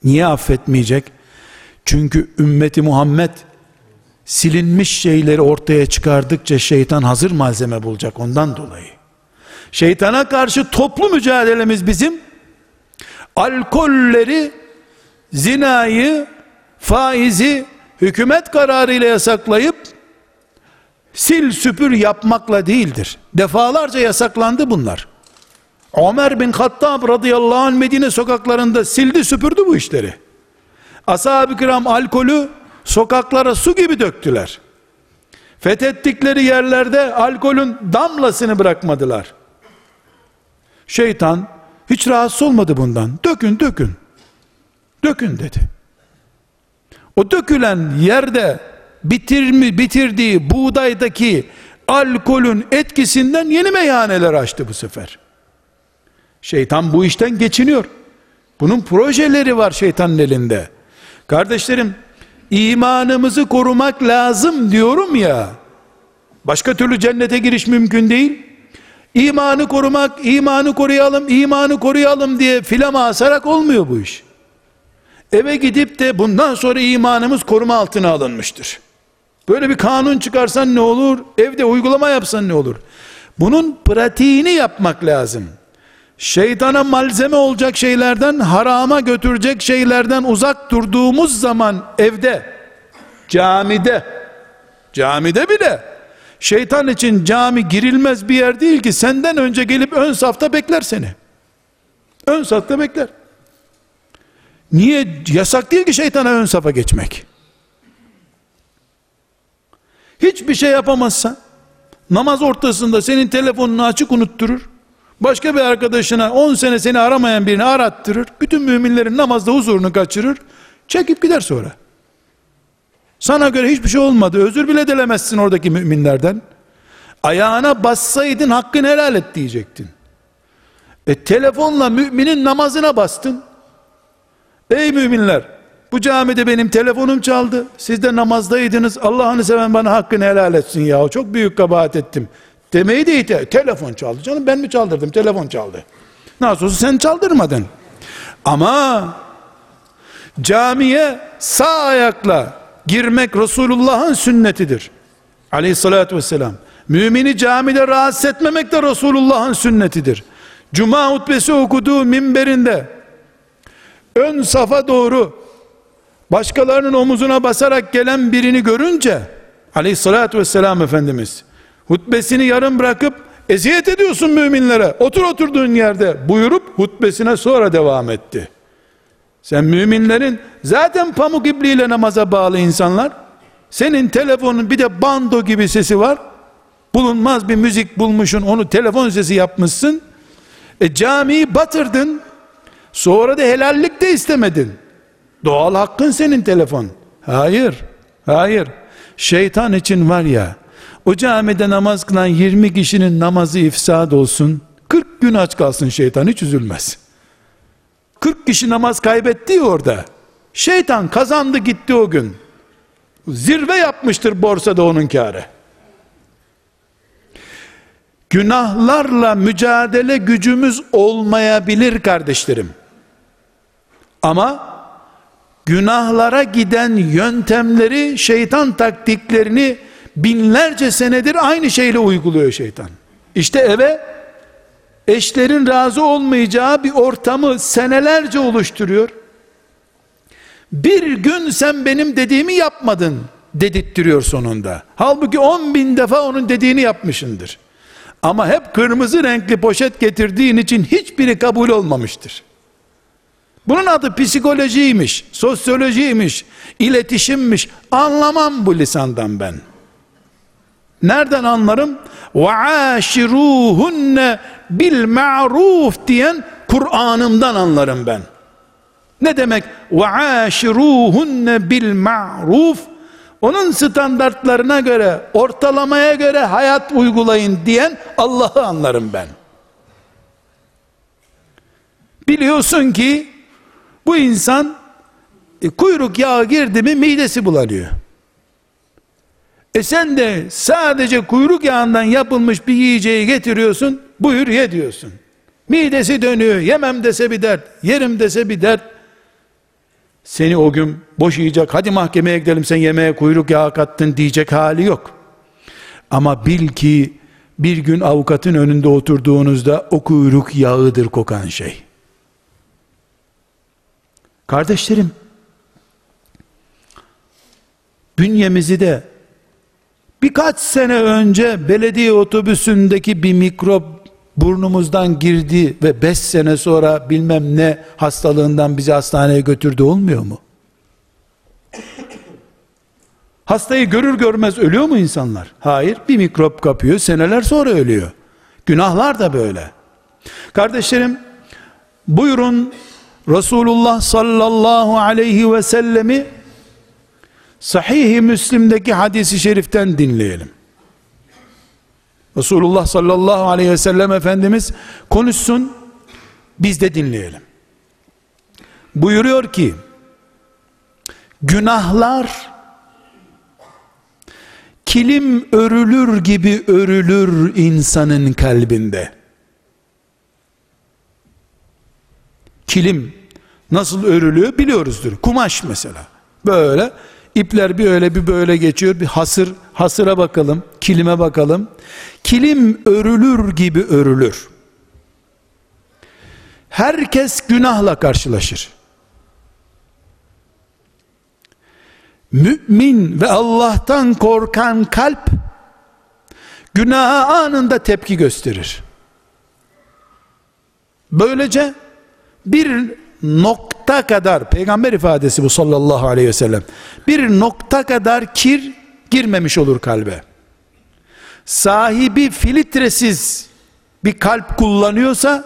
Niye affetmeyecek? Çünkü ümmeti Muhammed silinmiş şeyleri ortaya çıkardıkça şeytan hazır malzeme bulacak ondan dolayı. Şeytana karşı toplu mücadelemiz bizim alkolleri, zinayı, faizi hükümet kararıyla yasaklayıp sil süpür yapmakla değildir. Defalarca yasaklandı bunlar. Ömer bin Hattab radıyallahu anh Medine sokaklarında sildi süpürdü bu işleri. Ashab-ı kiram alkolü sokaklara su gibi döktüler. Fethettikleri yerlerde alkolün damlasını bırakmadılar. Şeytan hiç rahatsız olmadı bundan. Dökün dökün. Dökün dedi. O dökülen yerde bitirmi bitirdiği buğdaydaki alkolün etkisinden yeni meyhaneler açtı bu sefer. Şeytan bu işten geçiniyor. Bunun projeleri var şeytanın elinde. Kardeşlerim, imanımızı korumak lazım diyorum ya. Başka türlü cennete giriş mümkün değil. İmanı korumak, imanı koruyalım, imanı koruyalım diye filama asarak olmuyor bu iş. Eve gidip de bundan sonra imanımız koruma altına alınmıştır. Böyle bir kanun çıkarsan ne olur? Evde uygulama yapsan ne olur? Bunun pratiğini yapmak lazım. Şeytana malzeme olacak şeylerden, harama götürecek şeylerden uzak durduğumuz zaman evde, camide, camide bile şeytan için cami girilmez bir yer değil ki senden önce gelip ön safta bekler seni. Ön safta bekler. Niye? Yasak değil ki şeytana ön safa geçmek. Hiçbir şey yapamazsan, namaz ortasında senin telefonunu açık unutturur, başka bir arkadaşına 10 sene seni aramayan birini arattırır, bütün müminlerin namazda huzurunu kaçırır, çekip gider sonra. Sana göre hiçbir şey olmadı, özür bile dilemezsin oradaki müminlerden. Ayağına bassaydın hakkını helal et diyecektin. E telefonla müminin namazına bastın. Ey müminler bu camide benim telefonum çaldı. Siz de namazdaydınız. Allah'ını seven bana hakkını helal etsin ya. Çok büyük kabahat ettim. Demeyi de ite. Telefon çaldı. Canım ben mi çaldırdım? Telefon çaldı. Nasıl olsa sen çaldırmadın. Ama camiye sağ ayakla girmek Resulullah'ın sünnetidir. Aleyhissalatü vesselam. Mümini camide rahatsız etmemek de Resulullah'ın sünnetidir. Cuma hutbesi okuduğu minberinde ön safa doğru başkalarının omuzuna basarak gelen birini görünce aleyhissalatü vesselam Efendimiz hutbesini yarım bırakıp eziyet ediyorsun müminlere otur oturduğun yerde buyurup hutbesine sonra devam etti. Sen müminlerin zaten pamuk ipliğiyle namaza bağlı insanlar. Senin telefonun bir de bando gibi sesi var. Bulunmaz bir müzik bulmuşsun onu telefon sesi yapmışsın. E camiyi batırdın sonra da helallik de istemedin. Doğal hakkın senin telefon. Hayır hayır. Şeytan için var ya o camide namaz kılan 20 kişinin namazı ifsad olsun 40 gün aç kalsın şeytan hiç üzülmez. 40 kişi namaz kaybetti orada. Şeytan kazandı gitti o gün. Zirve yapmıştır borsada onun kârı. Günahlarla mücadele gücümüz olmayabilir kardeşlerim. Ama günahlara giden yöntemleri, şeytan taktiklerini binlerce senedir aynı şeyle uyguluyor şeytan. İşte eve eşlerin razı olmayacağı bir ortamı senelerce oluşturuyor. Bir gün sen benim dediğimi yapmadın dedirttiriyor sonunda. Halbuki on bin defa onun dediğini yapmışındır. Ama hep kırmızı renkli poşet getirdiğin için hiçbiri kabul olmamıştır. Bunun adı psikolojiymiş, sosyolojiymiş, iletişimmiş. Anlamam bu lisandan ben. Nereden anlarım? Ve aşiruhunne bil ma'ruf diyen Kur'an'ımdan anlarım ben. Ne demek? Ve aşiruhunne bil ma'ruf onun standartlarına göre, ortalamaya göre hayat uygulayın diyen Allah'ı anlarım ben. Biliyorsun ki bu insan e, kuyruk yağı girdi mi midesi bulanıyor. E sen de sadece kuyruk yağından yapılmış bir yiyeceği getiriyorsun, buyur ye diyorsun. Midesi dönüyor, yemem dese bir dert, yerim dese bir dert. Seni o gün boşayacak, hadi mahkemeye gidelim sen yemeğe kuyruk yağı kattın diyecek hali yok. Ama bil ki bir gün avukatın önünde oturduğunuzda o kuyruk yağıdır kokan şey. Kardeşlerim, bünyemizi de birkaç sene önce belediye otobüsündeki bir mikrop burnumuzdan girdi ve beş sene sonra bilmem ne hastalığından bizi hastaneye götürdü olmuyor mu? [coughs] Hastayı görür görmez ölüyor mu insanlar? Hayır, bir mikrop kapıyor, seneler sonra ölüyor. Günahlar da böyle. Kardeşlerim, buyurun Resulullah sallallahu aleyhi ve sellemi Sahih-i Müslim'deki hadisi şeriften dinleyelim. Resulullah sallallahu aleyhi ve sellem Efendimiz konuşsun, biz de dinleyelim. Buyuruyor ki, günahlar kilim örülür gibi örülür insanın kalbinde. Kilim nasıl örülüyor biliyoruzdur. Kumaş mesela. Böyle ipler bir öyle bir böyle geçiyor. Bir hasır, hasıra bakalım, kilime bakalım. Kilim örülür gibi örülür. Herkes günahla karşılaşır. Mümin ve Allah'tan korkan kalp günaha anında tepki gösterir. Böylece bir nokta kadar peygamber ifadesi bu sallallahu aleyhi ve sellem. Bir nokta kadar kir girmemiş olur kalbe. Sahibi filtresiz bir kalp kullanıyorsa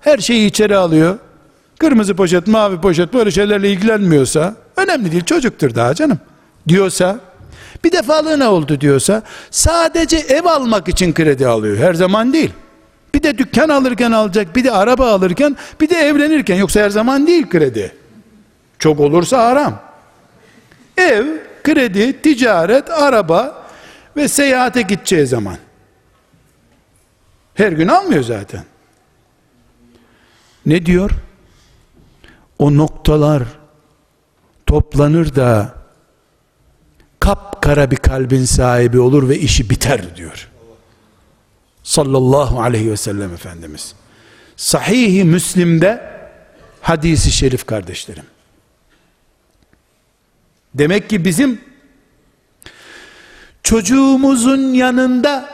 her şeyi içeri alıyor. Kırmızı poşet mavi poşet böyle şeylerle ilgilenmiyorsa önemli değil çocuktur daha canım diyorsa bir defalığına oldu diyorsa sadece ev almak için kredi alıyor. Her zaman değil bir de dükkan alırken alacak, bir de araba alırken, bir de evlenirken. Yoksa her zaman değil kredi. Çok olursa haram. Ev, kredi, ticaret, araba ve seyahate gideceği zaman. Her gün almıyor zaten. Ne diyor? O noktalar toplanır da kapkara bir kalbin sahibi olur ve işi biter diyor sallallahu aleyhi ve sellem Efendimiz. Sahih-i Müslim'de hadisi şerif kardeşlerim. Demek ki bizim çocuğumuzun yanında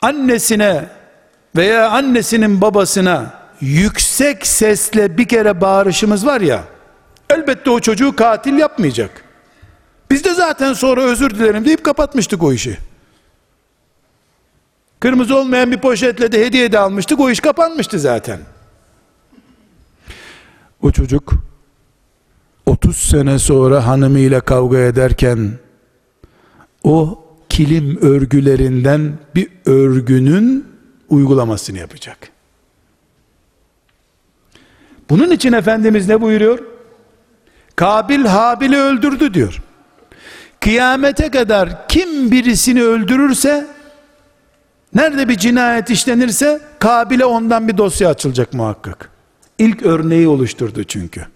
annesine veya annesinin babasına yüksek sesle bir kere bağırışımız var ya elbette o çocuğu katil yapmayacak. Biz de zaten sonra özür dilerim deyip kapatmıştık o işi. Kırmızı olmayan bir poşetle de hediye de almıştık. O iş kapanmıştı zaten. O çocuk 30 sene sonra hanımıyla kavga ederken o kilim örgülerinden bir örgünün uygulamasını yapacak. Bunun için Efendimiz ne buyuruyor? Kabil Habil'i öldürdü diyor. Kıyamete kadar kim birisini öldürürse nerede bir cinayet işlenirse Kabil'e ondan bir dosya açılacak muhakkak. İlk örneği oluşturdu çünkü.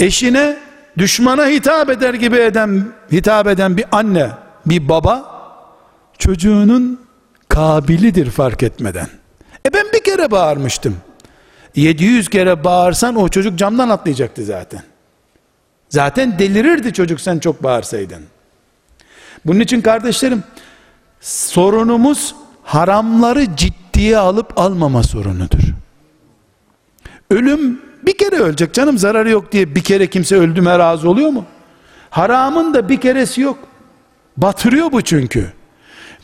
Eşine düşmana hitap eder gibi eden hitap eden bir anne, bir baba çocuğunun kabilidir fark etmeden. E ben bir kere bağırmıştım. 700 kere bağırsan o çocuk camdan atlayacaktı zaten. Zaten delirirdi çocuk sen çok bağırsaydın. Bunun için kardeşlerim sorunumuz haramları ciddiye alıp almama sorunudur. Ölüm bir kere ölecek canım zararı yok diye bir kere kimse öldüme razı oluyor mu? Haramın da bir keresi yok. Batırıyor bu çünkü.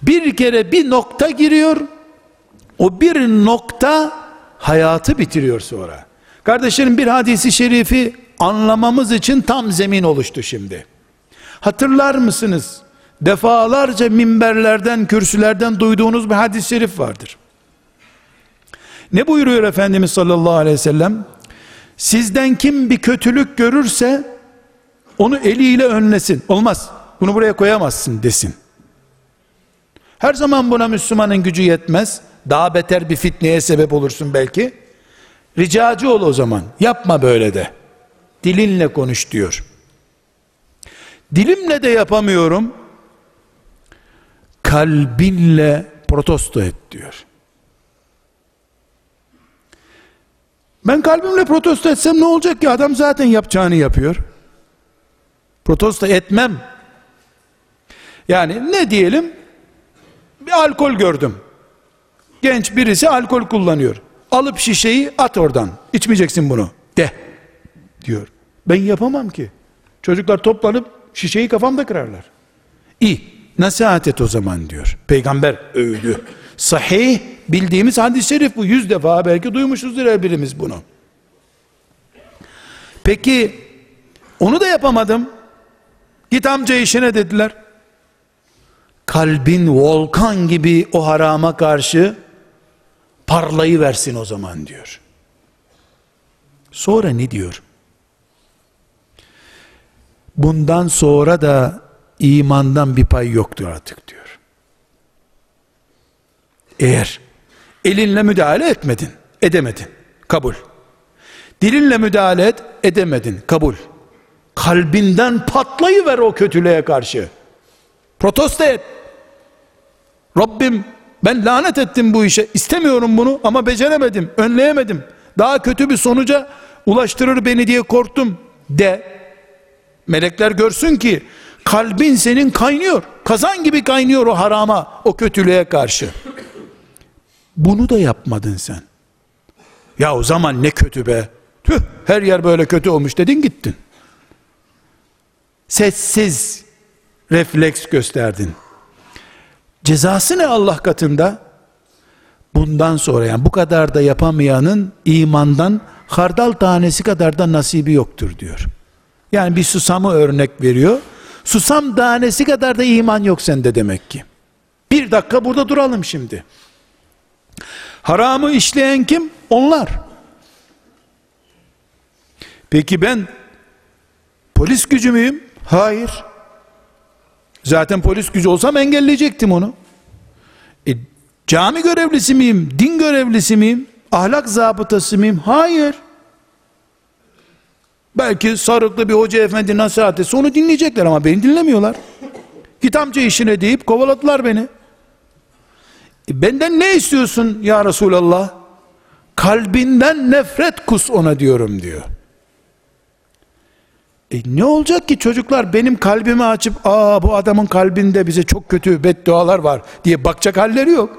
Bir kere bir nokta giriyor. O bir nokta hayatı bitiriyor sonra. Kardeşlerim bir hadisi şerifi anlamamız için tam zemin oluştu şimdi. Hatırlar mısınız? Defalarca minberlerden, kürsülerden duyduğunuz bir hadis-i şerif vardır. Ne buyuruyor Efendimiz sallallahu aleyhi ve sellem? Sizden kim bir kötülük görürse onu eliyle önlesin. Olmaz. Bunu buraya koyamazsın desin. Her zaman buna Müslümanın gücü yetmez. Daha beter bir fitneye sebep olursun belki. Ricacı ol o zaman. Yapma böyle de. Dilinle konuş diyor. Dilimle de yapamıyorum. Kalbinle protesto et diyor. Ben kalbimle protesto etsem ne olacak ki? Adam zaten yapacağını yapıyor. Protesto etmem. Yani ne diyelim? Bir alkol gördüm. Genç birisi alkol kullanıyor. Alıp şişeyi at oradan. İçmeyeceksin bunu. De. Diyor. Ben yapamam ki. Çocuklar toplanıp şişeyi kafamda kırarlar. İyi. Nasihat et o zaman diyor. Peygamber övdü. Sahih bildiğimiz hadis-i şerif bu. Yüz defa belki duymuşuzdur her birimiz bunu. Peki onu da yapamadım. Git amca işine dediler. Kalbin volkan gibi o harama karşı parlayı versin o zaman diyor. Sonra ne diyor? Bundan sonra da imandan bir pay yoktur artık diyor. Eğer elinle müdahale etmedin, edemedin, kabul. Dilinle müdahale et, edemedin, kabul. Kalbinden patlayıver o kötülüğe karşı. Protesto et. Rabbim ben lanet ettim bu işe. istemiyorum bunu ama beceremedim, önleyemedim. Daha kötü bir sonuca ulaştırır beni diye korktum de. Melekler görsün ki kalbin senin kaynıyor. Kazan gibi kaynıyor o harama, o kötülüğe karşı. Bunu da yapmadın sen. Ya o zaman ne kötü be. Tüh her yer böyle kötü olmuş dedin gittin. Sessiz refleks gösterdin. Cezası ne Allah katında? Bundan sonra yani bu kadar da yapamayanın imandan hardal tanesi kadar da nasibi yoktur diyor. Yani bir susamı örnek veriyor. Susam tanesi kadar da iman yok sende demek ki. Bir dakika burada duralım şimdi. Haramı işleyen kim? Onlar. Peki ben polis gücü müyüm? Hayır. Zaten polis gücü olsam engelleyecektim onu. E, cami görevlisi miyim? Din görevlisi miyim? Ahlak zabıtası mıyım? Hayır. Belki sarıklı bir hoca efendi nasihat etse onu dinleyecekler ama beni dinlemiyorlar. Git amca işine deyip kovaladılar beni. E benden ne istiyorsun ya Resulallah? kalbinden nefret kus ona diyorum diyor. E ne olacak ki çocuklar benim kalbimi açıp aa bu adamın kalbinde bize çok kötü beddualar var diye bakacak halleri yok.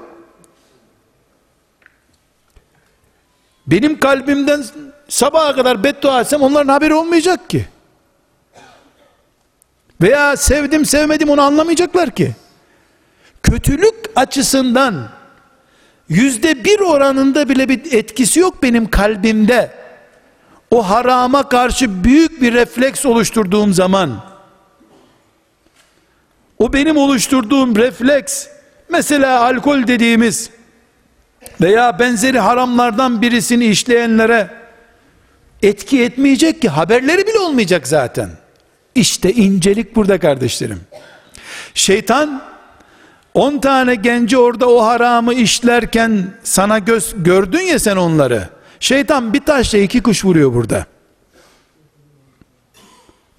Benim kalbimden sabaha kadar beddua etsem onların haberi olmayacak ki. Veya sevdim sevmedim onu anlamayacaklar ki. Kötülük açısından yüzde bir oranında bile bir etkisi yok benim kalbimde. O harama karşı büyük bir refleks oluşturduğum zaman o benim oluşturduğum refleks mesela alkol dediğimiz veya benzeri haramlardan birisini işleyenlere etki etmeyecek ki haberleri bile olmayacak zaten. İşte incelik burada kardeşlerim. Şeytan 10 tane genci orada o haramı işlerken sana göz gördün ya sen onları. Şeytan bir taşla iki kuş vuruyor burada.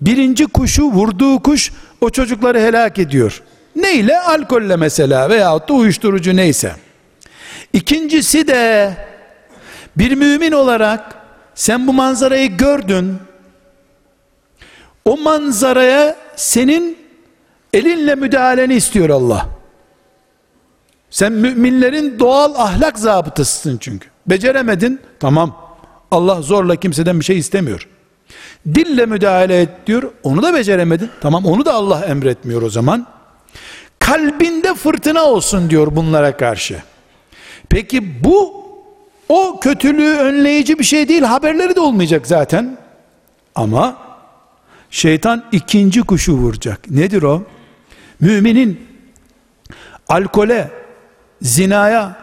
Birinci kuşu vurduğu kuş o çocukları helak ediyor. Neyle? Alkolle mesela veyahut da uyuşturucu neyse. İkincisi de bir mümin olarak sen bu manzarayı gördün. O manzaraya senin elinle müdahaleni istiyor Allah. Sen müminlerin doğal ahlak zabıtasısın çünkü. Beceremedin, tamam. Allah zorla kimseden bir şey istemiyor. Dille müdahale et diyor, onu da beceremedin. Tamam onu da Allah emretmiyor o zaman. Kalbinde fırtına olsun diyor bunlara karşı. Peki bu o kötülüğü önleyici bir şey değil, haberleri de olmayacak zaten. Ama şeytan ikinci kuşu vuracak. Nedir o? Müminin alkole, zinaya,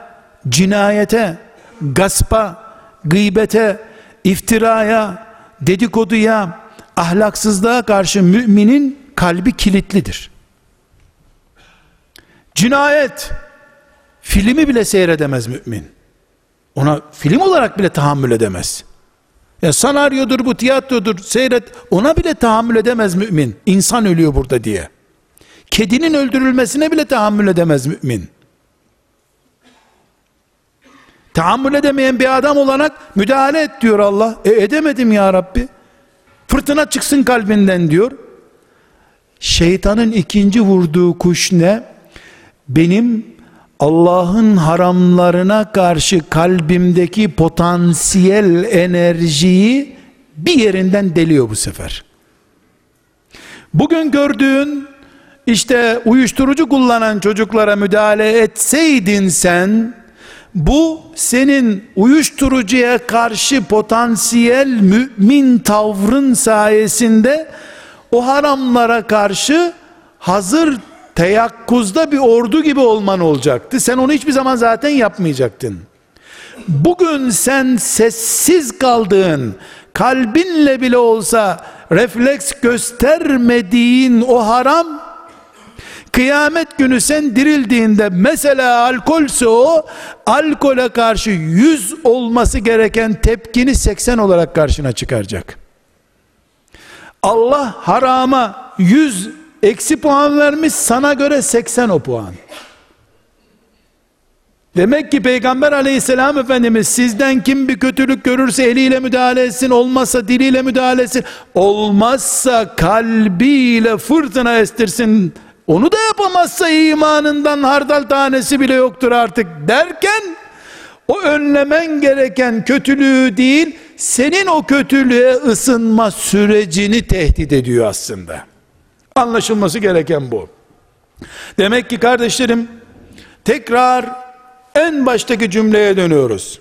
cinayete, gaspa, gıybete, iftiraya, dedikoduya, ahlaksızlığa karşı müminin kalbi kilitlidir. Cinayet, filmi bile seyredemez mümin. Ona film olarak bile tahammül edemez. Ya senaryodur bu tiyatrodur seyret ona bile tahammül edemez mümin. İnsan ölüyor burada diye. Kedinin öldürülmesine bile tahammül edemez mümin. Tahammül edemeyen bir adam olarak müdahale et diyor Allah. E edemedim ya Rabbi. Fırtına çıksın kalbinden diyor. Şeytanın ikinci vurduğu kuş ne? Benim Allah'ın haramlarına karşı kalbimdeki potansiyel enerjiyi bir yerinden deliyor bu sefer. Bugün gördüğün işte uyuşturucu kullanan çocuklara müdahale etseydin sen bu senin uyuşturucuya karşı potansiyel mümin tavrın sayesinde o haramlara karşı hazır teyakkuzda bir ordu gibi olman olacaktı. Sen onu hiçbir zaman zaten yapmayacaktın. Bugün sen sessiz kaldığın, kalbinle bile olsa refleks göstermediğin o haram Kıyamet günü sen dirildiğinde mesela alkolse o alkole karşı 100 olması gereken tepkini 80 olarak karşına çıkaracak. Allah harama 100 eksi puan vermiş sana göre 80 o puan. Demek ki Peygamber aleyhisselam Efendimiz sizden kim bir kötülük görürse eliyle müdahale etsin, olmazsa diliyle müdahale etsin, olmazsa kalbiyle fırtına estirsin onu da yapamazsa imanından hardal tanesi bile yoktur artık derken o önlemen gereken kötülüğü değil senin o kötülüğe ısınma sürecini tehdit ediyor aslında. Anlaşılması gereken bu. Demek ki kardeşlerim tekrar en baştaki cümleye dönüyoruz.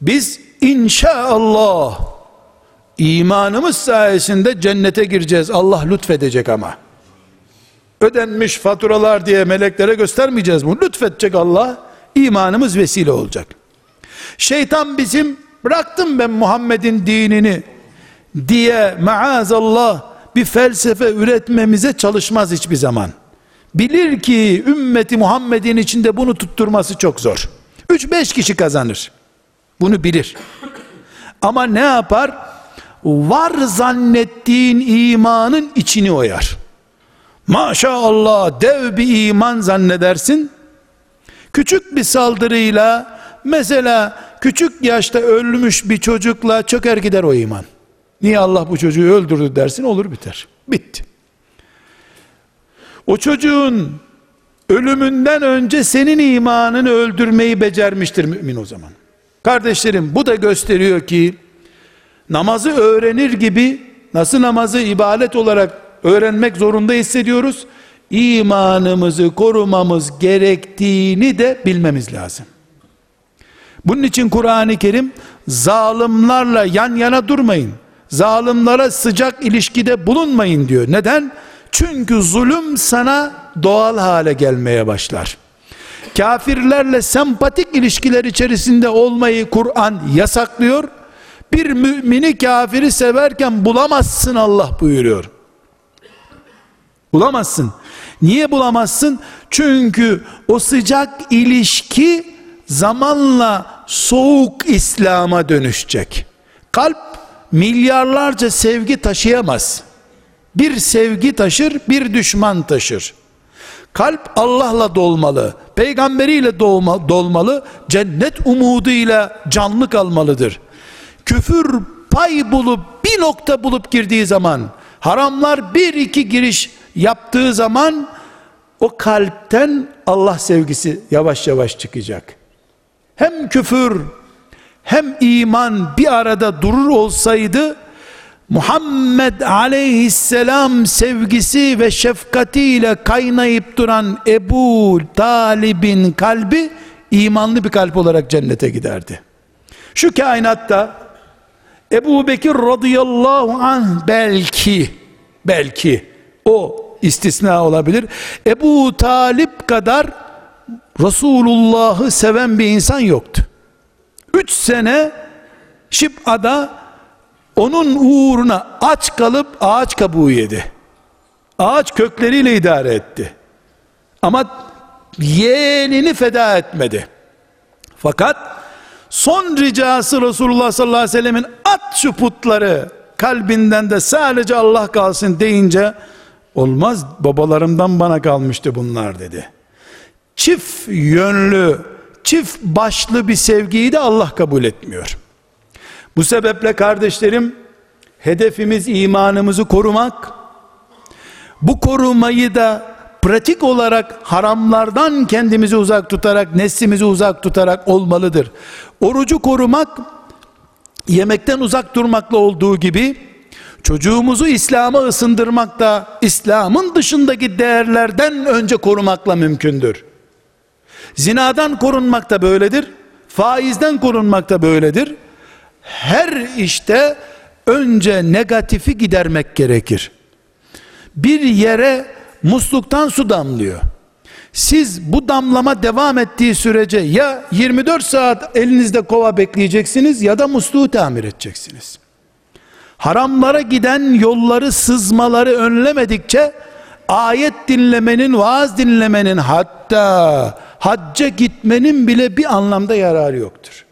Biz inşallah imanımız sayesinde cennete gireceğiz. Allah lütfedecek ama ödenmiş faturalar diye meleklere göstermeyeceğiz bunu. Lütfedecek Allah. imanımız vesile olacak. Şeytan bizim bıraktım ben Muhammed'in dinini diye maazallah bir felsefe üretmemize çalışmaz hiçbir zaman. Bilir ki ümmeti Muhammed'in içinde bunu tutturması çok zor. 3-5 kişi kazanır. Bunu bilir. Ama ne yapar? Var zannettiğin imanın içini oyar. Maşallah dev bir iman zannedersin. Küçük bir saldırıyla mesela küçük yaşta ölmüş bir çocukla çöker gider o iman. Niye Allah bu çocuğu öldürdü dersin olur biter. Bitti. O çocuğun ölümünden önce senin imanını öldürmeyi becermiştir mümin o zaman. Kardeşlerim bu da gösteriyor ki namazı öğrenir gibi nasıl namazı ibadet olarak öğrenmek zorunda hissediyoruz. İmanımızı korumamız gerektiğini de bilmemiz lazım. Bunun için Kur'an-ı Kerim zalimlerle yan yana durmayın. Zalimlere sıcak ilişkide bulunmayın diyor. Neden? Çünkü zulüm sana doğal hale gelmeye başlar. Kafirlerle sempatik ilişkiler içerisinde olmayı Kur'an yasaklıyor. Bir mümini kafiri severken bulamazsın Allah buyuruyor. Bulamazsın. Niye bulamazsın? Çünkü o sıcak ilişki zamanla soğuk İslam'a dönüşecek. Kalp milyarlarca sevgi taşıyamaz. Bir sevgi taşır, bir düşman taşır. Kalp Allah'la dolmalı, peygamberiyle dolma, dolmalı, cennet umuduyla canlı kalmalıdır. Küfür pay bulup bir nokta bulup girdiği zaman, haramlar bir iki giriş yaptığı zaman o kalpten Allah sevgisi yavaş yavaş çıkacak. Hem küfür hem iman bir arada durur olsaydı Muhammed aleyhisselam sevgisi ve şefkatiyle kaynayıp duran Ebu Talib'in kalbi imanlı bir kalp olarak cennete giderdi. Şu kainatta Ebu Bekir radıyallahu anh belki belki o istisna olabilir. Ebu Talip kadar Resulullah'ı seven bir insan yoktu. Üç sene Şib'ada onun uğruna aç kalıp ağaç kabuğu yedi. Ağaç kökleriyle idare etti. Ama yeğenini feda etmedi. Fakat son ricası Resulullah sallallahu aleyhi ve sellemin at şu putları kalbinden de sadece Allah kalsın deyince olmaz babalarımdan bana kalmıştı bunlar dedi. Çift yönlü, çift başlı bir sevgiyi de Allah kabul etmiyor. Bu sebeple kardeşlerim hedefimiz imanımızı korumak. Bu korumayı da pratik olarak haramlardan kendimizi uzak tutarak, neslimizi uzak tutarak olmalıdır. Orucu korumak yemekten uzak durmakla olduğu gibi çocuğumuzu İslam'a ısındırmak da İslam'ın dışındaki değerlerden önce korumakla mümkündür. Zinadan korunmak da böyledir. Faizden korunmak da böyledir her işte önce negatifi gidermek gerekir. Bir yere musluktan su damlıyor. Siz bu damlama devam ettiği sürece ya 24 saat elinizde kova bekleyeceksiniz ya da musluğu tamir edeceksiniz. Haramlara giden yolları sızmaları önlemedikçe ayet dinlemenin, vaaz dinlemenin hatta hacca gitmenin bile bir anlamda yararı yoktur.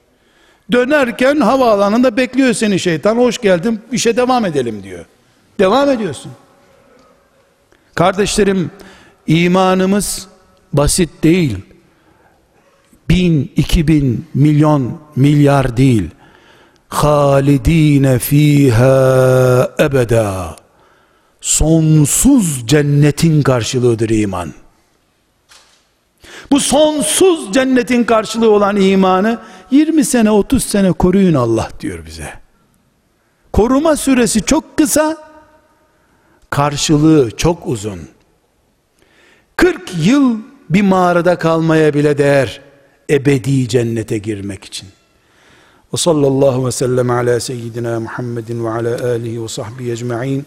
Dönerken havaalanında bekliyor seni şeytan. Hoş geldin işe devam edelim diyor. Devam ediyorsun. Kardeşlerim imanımız basit değil. Bin, iki bin, milyon, milyar değil. Halidine fiha ebeda. Sonsuz cennetin karşılığıdır iman. Bu sonsuz cennetin karşılığı olan imanı 20 sene 30 sene koruyun Allah diyor bize. Koruma süresi çok kısa, karşılığı çok uzun. 40 yıl bir mağarada kalmaya bile değer ebedi cennete girmek için. Ve sallallahu ve sellem ala seyyidina Muhammedin ve ala alihi ve sahbihi ecma'in